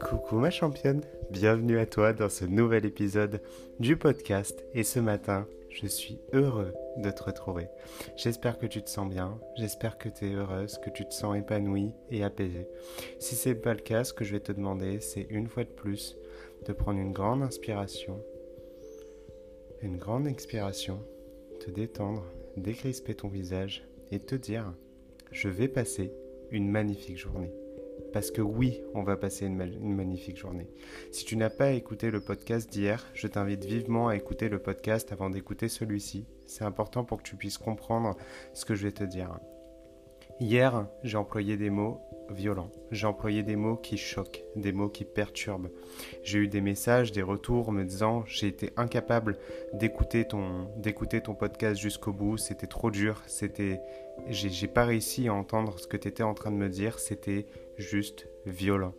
Coucou ma championne, bienvenue à toi dans ce nouvel épisode du podcast et ce matin je suis heureux de te retrouver. J'espère que tu te sens bien, j'espère que tu es heureuse, que tu te sens épanouie et apaisée. Si ce n'est pas le cas, ce que je vais te demander, c'est une fois de plus de prendre une grande inspiration, une grande expiration, te détendre, décrisper ton visage et te dire je vais passer une magnifique journée. Parce que oui, on va passer une, magnifique journée. Si tu n'as pas écouté le podcast d'hier, je t'invite vivement à écouter le podcast avant d'écouter celui-ci. C'est important pour que tu puisses comprendre ce que je vais te dire. Hier, j'ai employé des mots violents, j'ai employé des mots qui choquent, des mots qui perturbent. J'ai eu des messages, des retours me disant j'ai été incapable d'écouter ton, d'écouter ton podcast jusqu'au bout, c'était trop dur, c'était, j'ai pas réussi à entendre ce que tu étais en train de me dire, c'était juste violent.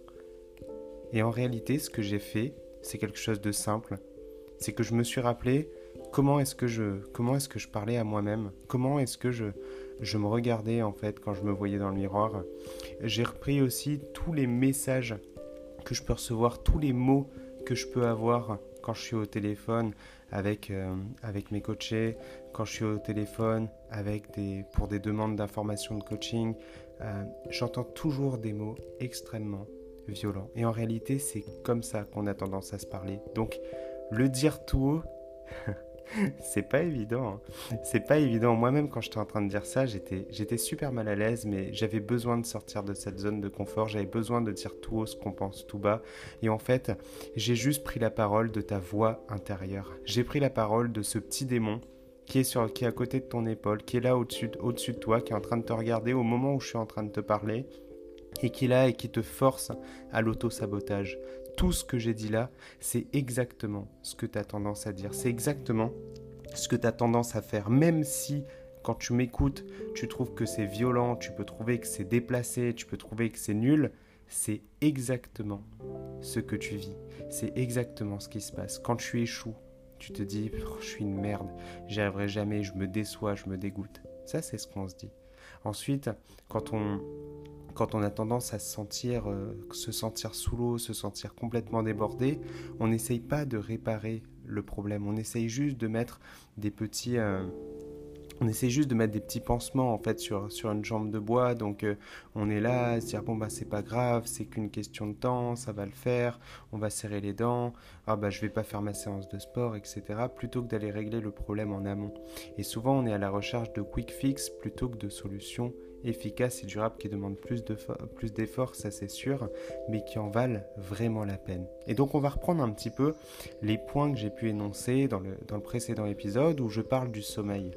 Et en réalité, ce que j'ai fait, c'est quelque chose de simple. C'est que je me suis rappelé comment est-ce que je, comment est-ce que je parlais à moi-même, comment est-ce que je, je me regardais en fait quand je me voyais dans le miroir. J'ai repris aussi tous les messages que je peux recevoir, tous les mots que je peux avoir quand je suis au téléphone avec, euh, avec mes coachés, quand je suis au téléphone avec des, pour des demandes d'information de coaching, euh, j'entends toujours des mots extrêmement violents. Et en réalité, c'est comme ça qu'on a tendance à se parler. Donc, le dire tout haut, c'est pas évident. Hein. C'est pas évident. Moi-même, quand j'étais en train de dire ça, j'étais super mal à l'aise, mais j'avais besoin de sortir de cette zone de confort. J'avais besoin de dire tout haut ce qu'on pense tout bas. Et en fait, j'ai juste pris la parole de ta voix intérieure. J'ai pris la parole de ce petit démon qui est, sur, qui est à côté de ton épaule, qui est là au-dessus au -dessus de toi, qui est en train de te regarder au moment où je suis en train de te parler, et qui est là et qui te force à l'auto-sabotage. Tout ce que j'ai dit là, c'est exactement ce que tu as tendance à dire. C'est exactement ce que tu as tendance à faire. Même si quand tu m'écoutes, tu trouves que c'est violent, tu peux trouver que c'est déplacé, tu peux trouver que c'est nul, c'est exactement ce que tu vis. C'est exactement ce qui se passe. Quand tu échoues, tu te dis je suis une merde, j'y jamais, je me déçois, je me dégoûte. Ça, c'est ce qu'on se dit. Ensuite, quand on, quand on a tendance à se sentir, euh, se sentir sous l'eau, se sentir complètement débordé, on n'essaye pas de réparer le problème, on essaye juste de mettre des petits, euh, on essaie juste de mettre des petits pansements en fait sur, sur une jambe de bois. Donc euh, on est là à se dire bon bah c'est pas grave, c'est qu'une question de temps, ça va le faire, on va serrer les dents, ah bah je vais pas faire ma séance de sport, etc. Plutôt que d'aller régler le problème en amont. Et souvent on est à la recherche de quick fix plutôt que de solutions efficaces et durables qui demandent plus d'efforts, ça c'est sûr, mais qui en valent vraiment la peine. Et donc on va reprendre un petit peu les points que j'ai pu énoncer dans le, dans le précédent épisode où je parle du sommeil.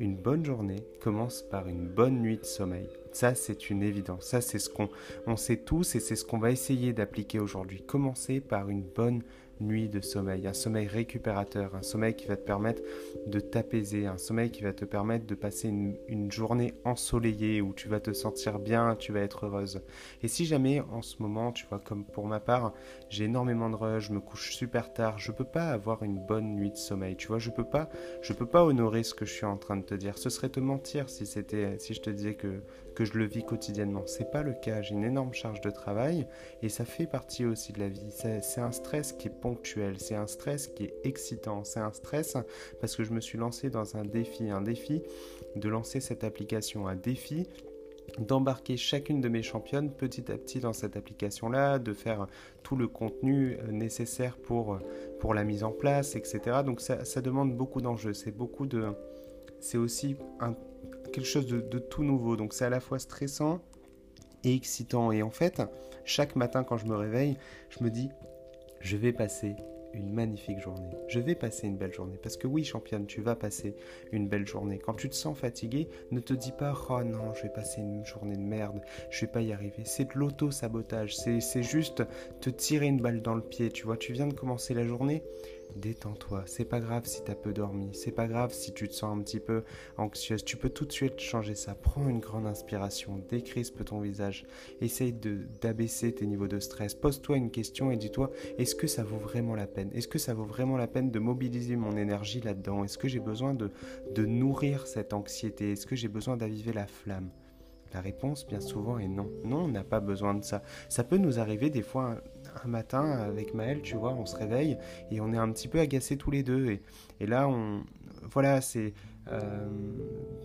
Une bonne journée commence par une bonne nuit de sommeil. Ça, c'est une évidence. Ça, c'est ce qu'on on sait tous et c'est ce qu'on va essayer d'appliquer aujourd'hui. Commencer par une bonne nuit de sommeil, un sommeil récupérateur, un sommeil qui va te permettre de t'apaiser, un sommeil qui va te permettre de passer une, journée ensoleillée où tu vas te sentir bien, tu vas être heureuse. Et si jamais en ce moment, tu vois, comme pour ma part, j'ai énormément de rush, je me couche super tard, je peux pas avoir une bonne nuit de sommeil, tu vois, je peux pas, je peux pas honorer ce que je suis en train de te dire. Ce serait te mentir si c'était, si je te disais que que je le vis quotidiennement. C'est pas le cas. J'ai une énorme charge de travail et ça fait partie aussi de la vie. C'est un stress qui est c'est un stress qui est excitant, c'est un stress parce que je me suis lancé dans un défi, un défi de lancer cette application, un défi d'embarquer chacune de mes championnes petit à petit dans cette application-là, de faire tout le contenu euh, nécessaire pour, pour la mise en place, etc. Donc ça, demande beaucoup d'enjeux, c'est beaucoup de... C'est aussi quelque chose de tout nouveau, donc c'est à la fois stressant et excitant. Et en fait, chaque matin quand je me réveille, je me dis, je vais passer une magnifique journée. Je vais passer une belle journée. Parce que oui, championne, tu vas passer une belle journée. Quand tu te sens fatigué, ne te dis pas Oh non, je vais passer une journée de merde, je vais pas y arriver. C'est de l'auto-sabotage. C'est juste te tirer une balle dans le pied. Tu vois, tu viens de commencer la journée détends-toi. C'est pas grave si t'as peu dormi. C'est pas grave si tu te sens un petit peu anxieuse. Tu peux tout de suite changer ça. Prends une grande inspiration. Décrispe ton visage. Essaye d'abaisser tes niveaux de stress. Pose-toi une question et dis-toi est-ce que ça vaut vraiment la peine? Est-ce que ça vaut vraiment la peine de mobiliser mon énergie là-dedans? Est-ce que j'ai besoin de, de nourrir cette anxiété? Est-ce que j'ai besoin d'aviver la flamme? La réponse, bien souvent, est non. Non, on n'a pas besoin de ça. Ça peut nous arriver des fois un, matin avec Maël, tu vois, on se réveille et on est un petit peu agacés tous les deux. Et, et là, on, voilà, c'est euh,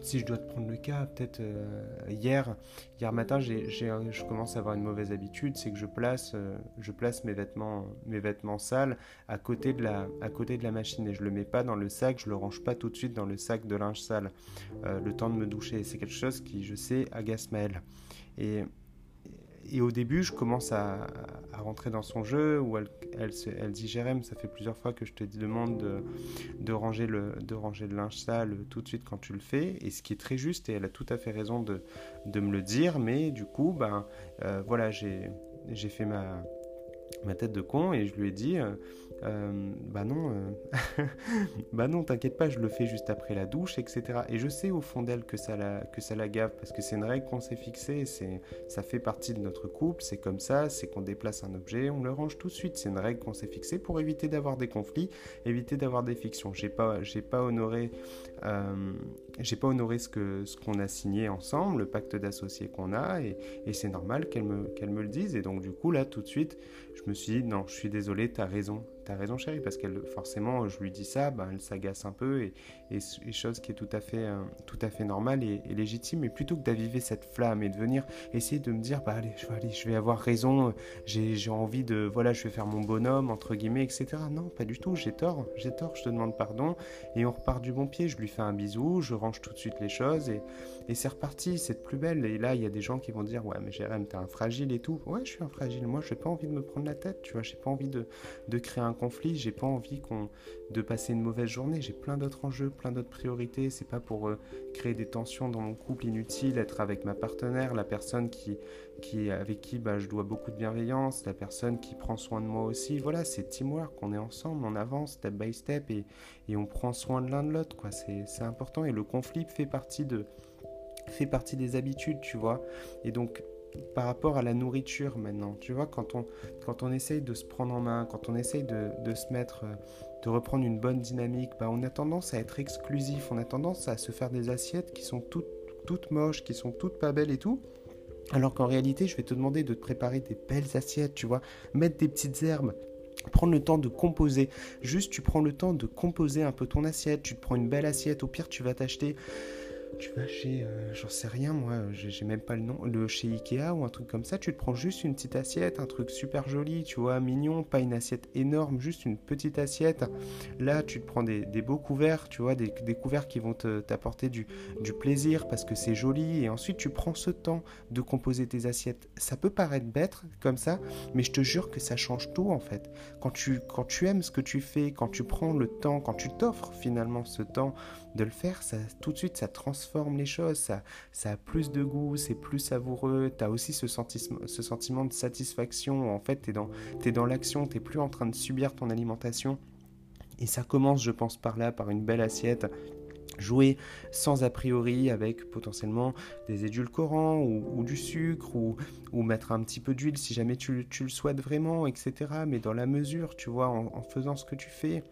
si je dois te prendre le cas, peut-être euh, hier, hier matin, j'ai, je commence à avoir une mauvaise habitude, c'est que je place, euh, je place mes vêtements, mes vêtements sales à côté de la, à côté de la machine et je le mets pas dans le sac, je le range pas tout de suite dans le sac de linge sale, le temps de me doucher. C'est quelque chose qui, je sais, agace Maëlle. Et et au début, je commence à, rentrer dans son jeu où elle, elle, dit Jérém, ça fait plusieurs fois que je te demande de, ranger le, de ranger le linge sale tout de suite quand tu le fais. Et ce qui est très juste, et elle a tout à fait raison de, de me le dire, mais du coup, ben, euh, voilà, j'ai fait ma, ma tête de con et je lui ai dit euh, euh, bah non euh, bah non t'inquiète pas je le fais juste après la douche etc et je sais au fond d'elle que ça la que ça la gave parce que c'est une règle qu'on s'est fixée c'est ça fait partie de notre couple c'est comme ça c'est qu'on déplace un objet on le range tout de suite. C'est une règle qu'on s'est fixée pour éviter d'avoir des conflits éviter d'avoir des fictions. J'ai pas j'ai pas honoré j'ai pas honoré ce que ce qu'on a signé ensemble le pacte d'associés qu'on a et, et c'est normal qu'elle me qu'elle me le dise. Et donc du coup là tout de suite je me suis dit, non, je suis désolé, tu as raison, Raison chérie, parce qu'elle forcément je lui dis ça, ben, elle s'agace un peu et, et, chose qui est tout à fait, euh, tout à fait normale et, légitime. Mais plutôt que d'aviver cette flamme et de venir essayer de me dire bah allez je vais aller, je vais avoir raison, j'ai envie de voilà je vais faire mon bonhomme entre guillemets etc. Non pas du tout, j'ai tort, j'ai tort, je te demande pardon et on repart du bon pied. Je lui fais un bisou, je range tout de suite les choses et, et c'est reparti, c'est de plus belle. Et là il y a des gens qui vont dire ouais mais Jérém t'es un fragile et tout. Ouais je suis un fragile, moi j'ai pas envie de me prendre la tête, tu vois, j'ai pas envie de, de créer un conflit, j'ai pas envie qu'on de passer une mauvaise journée, j'ai plein d'autres enjeux, plein d'autres priorités, c'est pas pour euh, créer des tensions dans mon couple inutiles, être avec ma partenaire, la personne qui, qui avec qui bah, je dois beaucoup de bienveillance, la personne qui prend soin de moi aussi. Voilà, c'est teamwork, on est ensemble, on avance step by step et, et on prend soin de l'un de l'autre, quoi. C'est important et le conflit fait partie de fait partie des habitudes, tu vois. Et donc par rapport à la nourriture maintenant. Tu vois, quand on, quand on essaye de se prendre en main, quand on essaye de, de se mettre, euh, de reprendre une bonne dynamique, bah, on a tendance à être exclusif, on a tendance à se faire des assiettes qui sont toutes, toutes moches, qui sont toutes pas belles et tout. Alors qu'en réalité, je vais te demander de te préparer des belles assiettes, tu vois, mettre des petites herbes, prendre le temps de composer. Juste, tu prends le temps de composer un peu ton assiette, tu te prends une belle assiette, au pire, tu vas t'acheter tu vas chez, euh, j'en sais rien moi, j'ai même pas le nom, le chez Ikea ou un truc comme ça, tu te prends juste une petite assiette, un truc super joli, tu vois, mignon, pas une assiette énorme, juste une petite assiette. Là, tu te prends des, beaux couverts, tu vois, des, couverts qui vont t'apporter du, du plaisir parce que c'est joli, et ensuite tu prends ce temps de composer tes assiettes. Ça peut paraître bête comme ça, mais je te jure que ça change tout en fait. Quand tu, quand tu aimes ce que tu fais, quand tu prends le temps, quand tu t'offres finalement ce temps de le faire, ça, tout de suite ça transforme les choses, ça, ça a plus de goût, c'est plus savoureux, tu as aussi ce, sentiment, ce sentiment de satisfaction, en fait tu es dans, es dans l'action, tu plus en train de subir ton alimentation. Et ça commence, je pense, par là, par une belle assiette, jouer sans a priori avec potentiellement des édulcorants ou, du sucre ou, mettre un petit peu d'huile si jamais tu, le souhaites vraiment, etc. Mais dans la mesure, tu vois, en faisant ce que tu fais,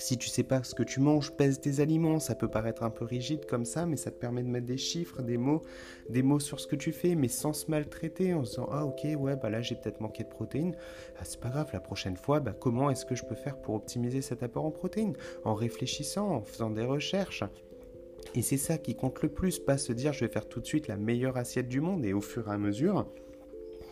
si tu sais pas ce que tu manges, pèse tes aliments. Ça peut paraître un peu rigide comme ça, mais ça te permet de mettre des chiffres, des mots, des mots sur ce que tu fais, mais sans se maltraiter, en se disant ah ok ouais bah là j'ai peut-être manqué de protéines. Ah, c'est pas grave, la prochaine fois, bah, comment est-ce que je peux faire pour optimiser cet apport en protéines? En réfléchissant, en faisant des recherches. Et c'est ça qui compte le plus, pas se dire je vais faire tout de suite la meilleure assiette du monde et au fur et à mesure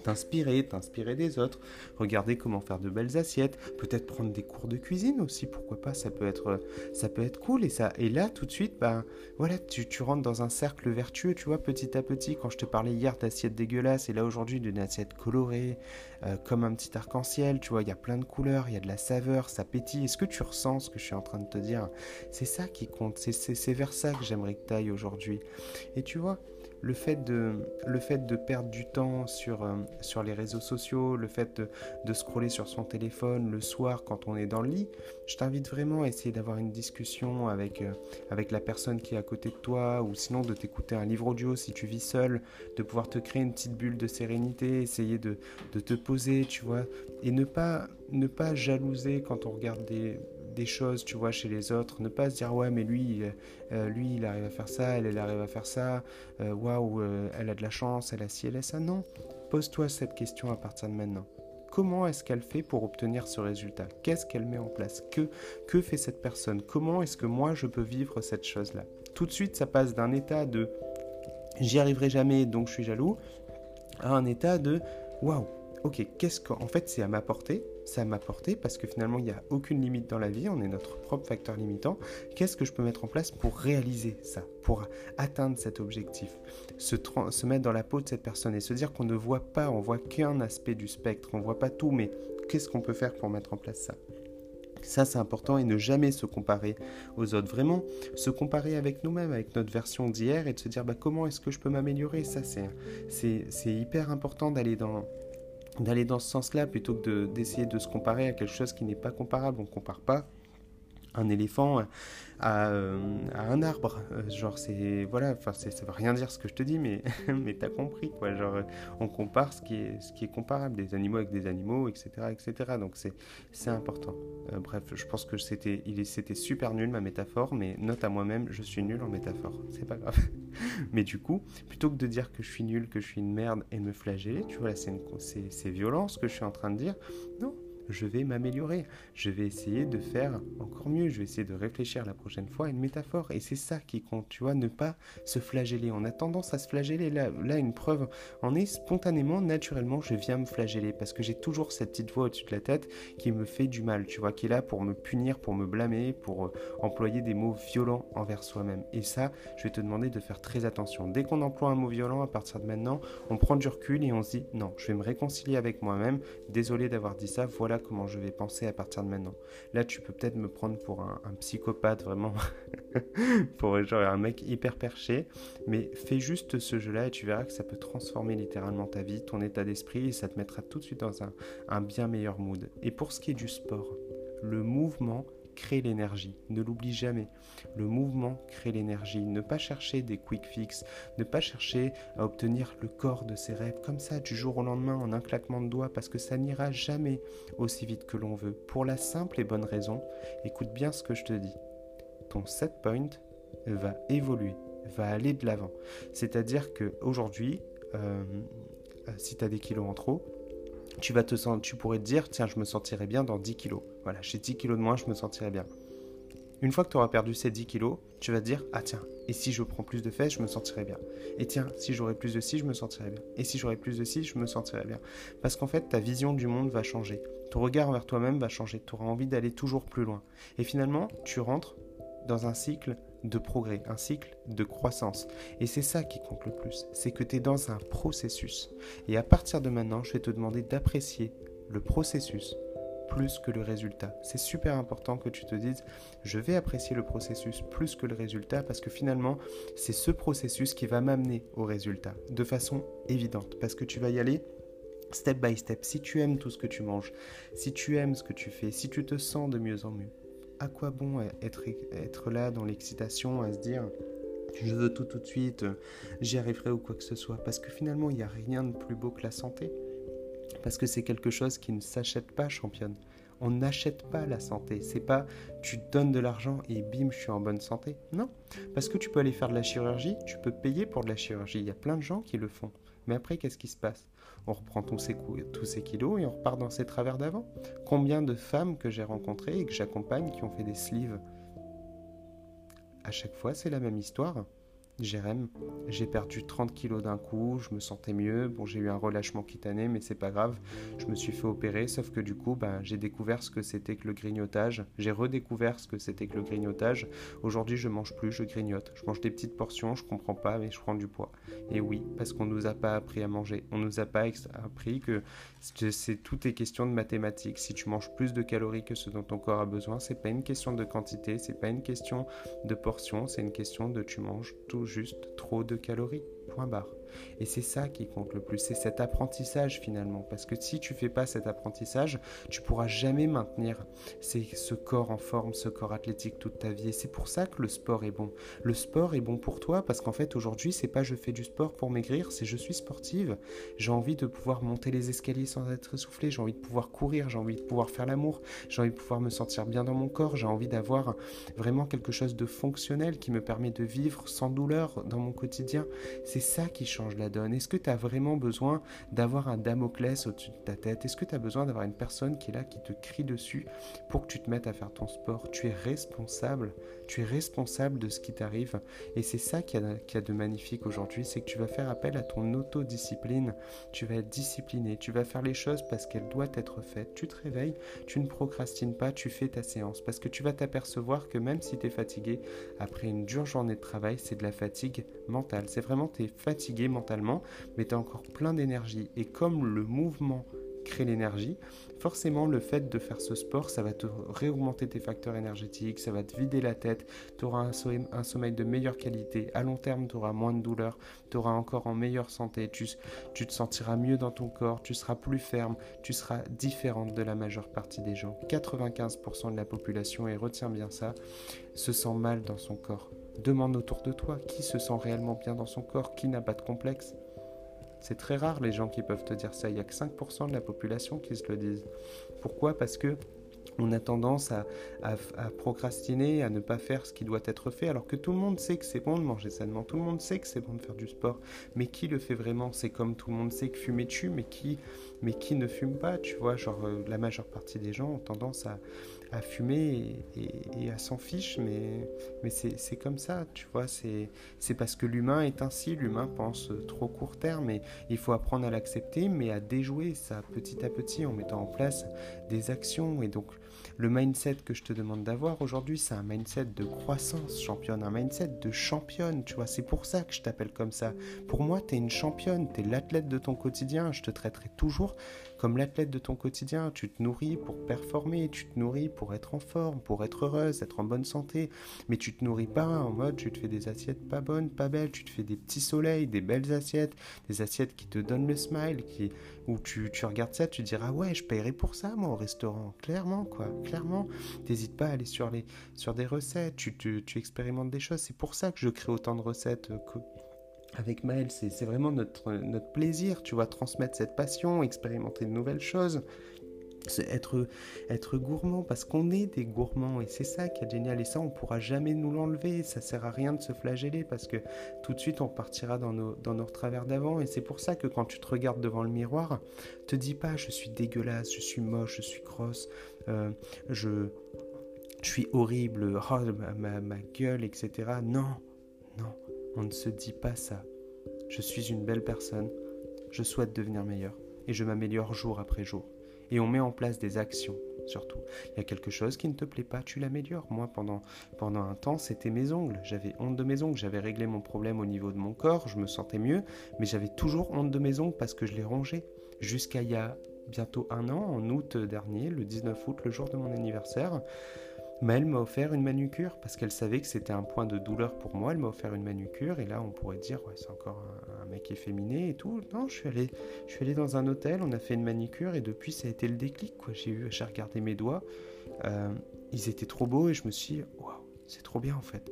t'inspirer, t'inspirer des autres, regarder comment faire de belles assiettes, peut-être prendre des cours de cuisine aussi, pourquoi pas, ça peut être, ça peut être cool. Et ça, et là tout de suite, ben voilà, tu, rentres dans un cercle vertueux, tu vois, petit à petit, quand je te parlais hier d'assiettes dégueulasses et là aujourd'hui d'une assiette colorée, euh, comme un petit arc-en-ciel, tu vois, il y a plein de couleurs, il y a de la saveur, ça pétille, est-ce que tu ressens ce que je suis en train de te dire? C'est ça qui compte, c'est vers ça que j'aimerais que tu ailles aujourd'hui. Et tu vois, le fait de, le fait de perdre du temps sur, euh, sur les réseaux sociaux, le fait de, de, scroller sur son téléphone le soir quand on est dans le lit, je t'invite vraiment à essayer d'avoir une discussion avec, euh, avec la personne qui est à côté de toi, ou sinon de t'écouter un livre audio si tu vis seul, de pouvoir te créer une petite bulle de sérénité, essayer de, de te poser, tu vois, et ne pas, ne pas jalouser quand on regarde des, des choses, tu vois, chez les autres. Ne pas se dire, ouais, mais lui, euh, lui, il arrive à faire ça, elle, elle arrive à faire ça. Euh, waouh, elle a de la chance, elle a ci, elle a ça. Non. Pose-toi cette question à partir de maintenant. Comment est-ce qu'elle fait pour obtenir ce résultat? Qu'est-ce qu'elle met en place? Que, que fait cette personne? Comment est-ce que moi je peux vivre cette chose-là? Tout de suite, ça passe d'un état de j'y arriverai jamais donc je suis jaloux à un état de waouh, ok, qu'est-ce qu'en fait c'est à ma portée, à ma portée parce que finalement il n'y a aucune limite dans la vie, on est notre propre facteur limitant. Qu'est-ce que je peux mettre en place pour réaliser ça, pour atteindre cet objectif, se, mettre dans la peau de cette personne et se dire qu'on ne voit pas, on voit qu'un aspect du spectre, on voit pas tout, mais qu'est-ce qu'on peut faire pour mettre en place ça? Ça, c'est important et ne jamais se comparer aux autres. Vraiment, se comparer avec nous-mêmes, avec notre version d'hier et de se dire bah, comment est-ce que je peux m'améliorer? Ça, c'est hyper important d'aller dans, d'aller dans ce sens-là plutôt que d'essayer de, se comparer à quelque chose qui n'est pas comparable. On ne compare pas un éléphant à, euh, un arbre. Euh, genre, c'est. Voilà, enfin, ça veut rien dire ce que je te dis, mais, mais t'as compris, quoi. Genre, euh, on compare ce qui est, ce qui est comparable, des animaux avec des animaux, etc. etc. Donc, c'est important. bref, je pense que c'était super nul ma métaphore, mais note à moi-même, je suis nul en métaphore. C'est pas grave. mais du coup, plutôt que de dire que je suis nul, que je suis une merde et me flageller, tu vois, c'est violent ce que je suis en train de dire. Non, je vais m'améliorer. Je vais essayer de faire encore mieux. Je vais essayer de réfléchir la prochaine fois à une métaphore. Et c'est ça qui compte, tu vois, ne pas se flageller. On a tendance à se flageller. Là, une preuve en est spontanément, naturellement, je viens me flageller parce que j'ai toujours cette petite voix au-dessus de la tête qui me fait du mal, tu vois, qui est là pour me punir, pour me blâmer, pour euh, employer des mots violents envers soi-même. Et ça, je vais te demander de faire très attention. Dès qu'on emploie un mot violent, à partir de maintenant, on prend du recul et on se dit non, je vais me réconcilier avec moi-même. Désolé d'avoir dit ça. Voilà comment je vais penser à partir de maintenant. Là, tu peux peut-être me prendre pour un, psychopathe, vraiment, pour un mec hyper perché, mais fais juste ce jeu-là et tu verras que ça peut transformer littéralement ta vie, ton état d'esprit, et ça te mettra tout de suite dans un, un bien meilleur mood. Et pour ce qui est du sport, le mouvement crée l'énergie. Ne l'oublie jamais. Le mouvement crée l'énergie. Ne pas chercher des quick fix, ne pas chercher à obtenir le corps de ses rêves comme ça du jour au lendemain en un claquement de doigts parce que ça n'ira jamais aussi vite que l'on veut. Pour la simple et bonne raison, écoute bien ce que je te dis. Ton set point va évoluer, va aller de l'avant. C'est-à-dire que aujourd'hui, euh, si tu as des kilos en trop, tu vas te tu pourrais te dire, tiens, je me sentirais bien dans 10 kilos. Voilà, j'ai 10 kilos de moins, je me sentirais bien. Une fois que tu auras perdu ces 10 kilos, tu vas te dire, ah tiens, et si je prends plus de fesses, je me sentirais bien. Et tiens, si j'aurais plus de ci, je me sentirais bien. Et si j'aurais plus de ci, je me sentirais bien. Parce qu'en fait, ta vision du monde va changer. Ton regard envers toi-même va changer. Tu auras envie d'aller toujours plus loin. Et finalement, tu rentres dans un cycle de progrès, un cycle de croissance. Et c'est ça qui compte le plus, c'est que tu es dans un processus. Et à partir de maintenant, je vais te demander d'apprécier le processus plus que le résultat. C'est super important que tu te dises, je vais apprécier le processus plus que le résultat parce que finalement, c'est ce processus qui va m'amener au résultat de façon évidente parce que tu vas y aller step by step. Si tu aimes tout ce que tu manges, si tu aimes ce que tu fais, si tu te sens de mieux en mieux, à quoi bon être, être là dans l'excitation, à se dire je veux tout tout de suite, j'y arriverai ou quoi que ce soit. Parce que finalement, il n'y a rien de plus beau que la santé. Parce que c'est quelque chose qui ne s'achète pas, championne. On n'achète pas la santé. C'est pas tu donnes de l'argent et bim, je suis en bonne santé. Non. Parce que tu peux aller faire de la chirurgie, tu peux payer pour de la chirurgie. Il y a plein de gens qui le font. Mais après, qu'est-ce qui se passe? On reprend tous ces, kilos et on repart dans ses travers d'avant. Combien de femmes que j'ai rencontrées et que j'accompagne qui ont fait des sleeves À chaque fois, c'est la même histoire. Jérém, j'ai perdu 30 kilos d'un coup, je me sentais mieux. Bon, j'ai eu un relâchement cutané, mais c'est pas grave. Je me suis fait opérer, sauf que du coup, ben, j'ai découvert ce que c'était que le grignotage. J'ai redécouvert ce que c'était que le grignotage. Aujourd'hui, je mange plus, je grignote. Je mange des petites portions, je comprends pas, mais je prends du poids. Et oui, parce qu'on nous a pas appris à manger. On nous a pas appris que c'est tout est question de mathématiques. Si tu manges plus de calories que ce dont ton corps a besoin, c'est pas une question de quantité, c'est pas une question de portion, c'est une question de tu manges tout juste trop de calories. point barre. Et c'est ça qui compte le plus, c'est cet apprentissage finalement. Parce que si tu fais pas cet apprentissage, tu pourras jamais maintenir ce corps en forme, ce corps athlétique toute ta vie. Et c'est pour ça que le sport est bon. Le sport est bon pour toi parce qu'en fait aujourd'hui, c'est pas je fais du sport pour maigrir, c'est je suis sportive. J'ai envie de pouvoir monter les escaliers sans être essoufflé, j'ai envie de pouvoir courir, j'ai envie de pouvoir faire l'amour, j'ai envie de pouvoir me sentir bien dans mon corps, j'ai envie d'avoir vraiment quelque chose de fonctionnel qui me permet de vivre sans douleur dans mon quotidien. C'est ça qui change la donne? Est-ce que tu as vraiment besoin d'avoir un Damoclès au-dessus de ta tête? Est-ce que tu as besoin d'avoir une personne qui est là, qui te crie dessus pour que tu te mettes à faire ton sport? Tu es responsable, tu es responsable de ce qui t'arrive. Et c'est ça qui a, qui a de magnifique aujourd'hui, c'est que tu vas faire appel à ton autodiscipline. Tu vas être discipliné, tu vas faire les choses parce qu'elles doivent être faites. Tu te réveilles, tu ne procrastines pas, tu fais ta séance. Parce que tu vas t'apercevoir que même si tu es fatigué, après une dure journée de travail, c'est de la fatigue mentale. C'est vraiment, tu es fatigué mentalement, mais tu as encore plein d'énergie. Et comme le mouvement crée l'énergie, forcément le fait de faire ce sport, ça va te réaugmenter tes facteurs énergétiques, ça va te vider la tête, tu auras un sommeil, de meilleure qualité, à long terme tu auras moins de douleur, tu auras encore en meilleure santé, tu, tu te sentiras mieux dans ton corps, tu seras plus ferme, tu seras différente de la majeure partie des gens. 95% de la population, et retiens bien ça, se sent mal dans son corps. Demande autour de toi qui se sent réellement bien dans son corps, qui n'a pas de complexe. C'est très rare les gens qui peuvent te dire ça. Il n'y a que 5% de la population qui se le disent. Pourquoi? Parce que on a tendance à, procrastiner, à ne pas faire ce qui doit être fait, alors que tout le monde sait que c'est bon de manger sainement, tout le monde sait que c'est bon de faire du sport, mais qui le fait vraiment? C'est comme tout le monde sait que fumer tue, mais qui, mais qui ne fume pas, tu vois? Genre, euh, la majeure partie des gens ont tendance à, à fumer et, à s'en fiche, mais, mais c'est comme ça, tu vois, c'est parce que l'humain est ainsi, l'humain pense trop court terme et il faut apprendre à l'accepter, mais à déjouer ça petit à petit en mettant en place des actions. Et donc, le mindset que je te demande d'avoir aujourd'hui, c'est un mindset de croissance championne, un mindset de championne, tu vois, c'est pour ça que je t'appelle comme ça. Pour moi, tu es une championne, tu es l'athlète de ton quotidien, je te traiterai toujours comme l'athlète de ton quotidien, tu te nourris pour performer, tu te nourris pour être en forme, pour être heureuse, être en bonne santé, mais tu te nourris pas en mode tu te fais des assiettes pas bonnes, pas belles, tu te fais des petits soleils, des belles assiettes, des assiettes qui te donnent le smile, qui, où tu, tu regardes ça, tu diras ah ouais, je paierai pour ça moi au restaurant, clairement quoi, clairement. T'hésites pas à aller sur, les, sur des recettes, tu, tu, tu expérimentes des choses, c'est pour ça que je crée autant de recettes. Avec Maël, c'est vraiment notre, notre plaisir, tu vois, transmettre cette passion, expérimenter de nouvelles choses, être, être gourmand, parce qu'on est des gourmands, et c'est ça qui est génial, et ça, on pourra jamais nous l'enlever, ça sert à rien de se flageller, parce que tout de suite, on partira dans nos, dans nos travers d'avant, et c'est pour ça que quand tu te regardes devant le miroir, te dis pas, je suis dégueulasse, je suis moche, je suis grosse, euh, je, je suis horrible, oh, ma, ma gueule, etc. Non, non on ne se dit pas ça. Je suis une belle personne, je souhaite devenir meilleur, et je m'améliore jour après jour. Et on met en place des actions, surtout. Il y a quelque chose qui ne te plaît pas, tu l'améliores. Moi, pendant, pendant un temps, c'était mes ongles. J'avais honte de mes ongles. J'avais réglé mon problème au niveau de mon corps, je me sentais mieux, mais j'avais toujours honte de mes ongles parce que je les rongeais. Jusqu'à il y a bientôt un an, en août dernier, le 19 août, le jour de mon anniversaire, Maëlle m'a offert une manucure parce qu'elle savait que c'était un point de douleur pour moi. Elle m'a offert une manucure et là on pourrait dire ouais c'est encore un, mec efféminé et tout. Non, je suis allé, je suis allé dans un hôtel, on a fait une manucure et depuis ça a été le déclic quoi. J'ai eu, j'ai regardé mes doigts, euh, ils étaient trop beaux et je me suis waouh c'est trop bien en fait.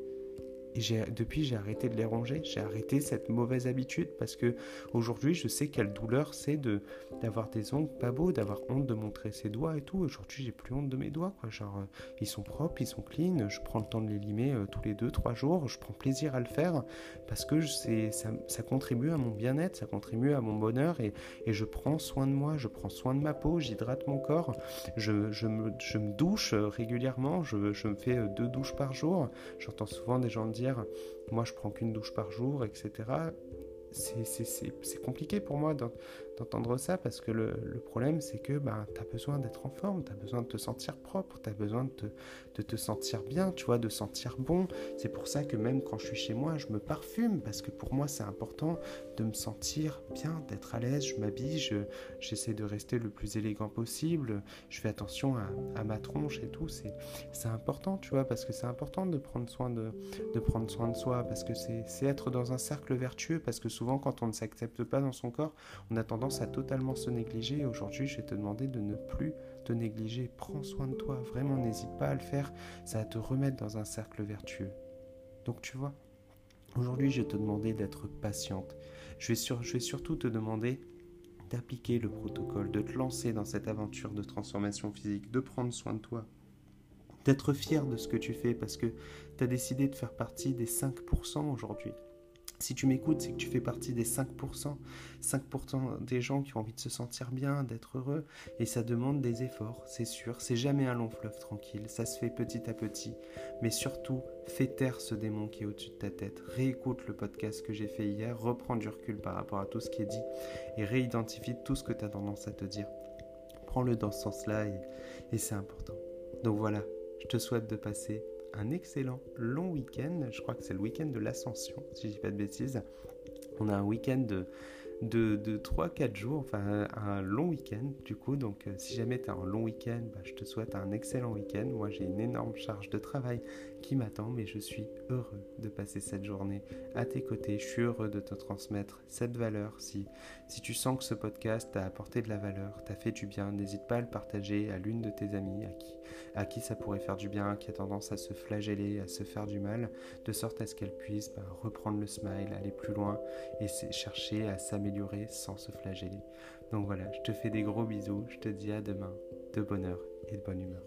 Et depuis, j'ai arrêté de les ronger. J'ai arrêté cette mauvaise habitude parce que aujourd'hui, je sais quelle douleur c'est de d'avoir des ongles pas beaux, d'avoir honte de montrer ses doigts et tout. Aujourd'hui, j'ai plus honte de mes doigts. Quoi. Genre, euh, ils sont propres, ils sont clean. Je prends le temps de les limer euh, tous les deux, trois jours. Je prends plaisir à le faire parce que ça, ça contribue à mon bien-être, ça contribue à mon bonheur et, et, je prends soin de moi, je prends soin de ma peau, j'hydrate mon corps, je, je, me, je, me, douche euh, régulièrement, je, je me fais deux douches par jour. J'entends souvent des gens dire moi je prends qu'une douche par jour, etc. C'est compliqué pour moi d'entendre ça parce que le, problème c'est que bah, tu as besoin d'être en forme, tu as besoin de te sentir propre, tu as besoin de te, de te, sentir bien, tu vois, de sentir bon. C'est pour ça que même quand je suis chez moi, je me parfume parce que pour moi c'est important de me sentir bien, d'être à l'aise, je m'habille, j'essaie de rester le plus élégant possible, je fais attention à, à ma tronche et tout. C'est important, tu vois, parce que c'est important de prendre soin de, de prendre soin de soi parce que c'est être dans un cercle vertueux parce que souvent, quand on ne s'accepte pas dans son corps, on a tendance à totalement se négliger. Et aujourd'hui, je vais te demander de ne plus te négliger. Prends soin de toi. Vraiment, n'hésite pas à le faire. Ça va te remettre dans un cercle vertueux. Donc, tu vois, aujourd'hui, je vais te demander d'être patiente. Je vais, je vais surtout te demander d'appliquer le protocole, de te lancer dans cette aventure de transformation physique, de prendre soin de toi, d'être fier de ce que tu fais parce que tu as décidé de faire partie des 5% aujourd'hui. Si tu m'écoutes, c'est que tu fais partie des 5%. 5% des gens qui ont envie de se sentir bien, d'être heureux. Et ça demande des efforts, c'est sûr. C'est jamais un long fleuve tranquille. Ça se fait petit à petit. Mais surtout, fais taire ce démon qui est au-dessus de ta tête. Réécoute le podcast que j'ai fait hier. Reprends du recul par rapport à tout ce qui est dit. Et réidentifie tout ce que tu as tendance à te dire. Prends-le dans ce sens-là et, et c'est important. Donc voilà, je te souhaite de passer un excellent long week-end. Je crois que c'est le week-end de l'ascension, si je dis pas de bêtises. On a un week-end de de, de 3-4 jours, enfin un, long week-end du coup. Donc euh, si jamais tu as un long week-end, bah, je te souhaite un excellent week-end. Moi j'ai une énorme charge de travail qui m'attend, mais je suis heureux de passer cette journée à tes côtés. Je suis heureux de te transmettre cette valeur. Si, si tu sens que ce podcast t'a apporté de la valeur, t'a fait du bien, n'hésite pas à le partager à l'une de tes amies à qui, à qui ça pourrait faire du bien, qui a tendance à se flageller, à se faire du mal, de sorte à ce qu'elle puisse bah, reprendre le smile, aller plus loin et chercher à sans se flageller. Donc voilà, je te fais des gros bisous, je te dis à demain, de bonheur et de bonne humeur.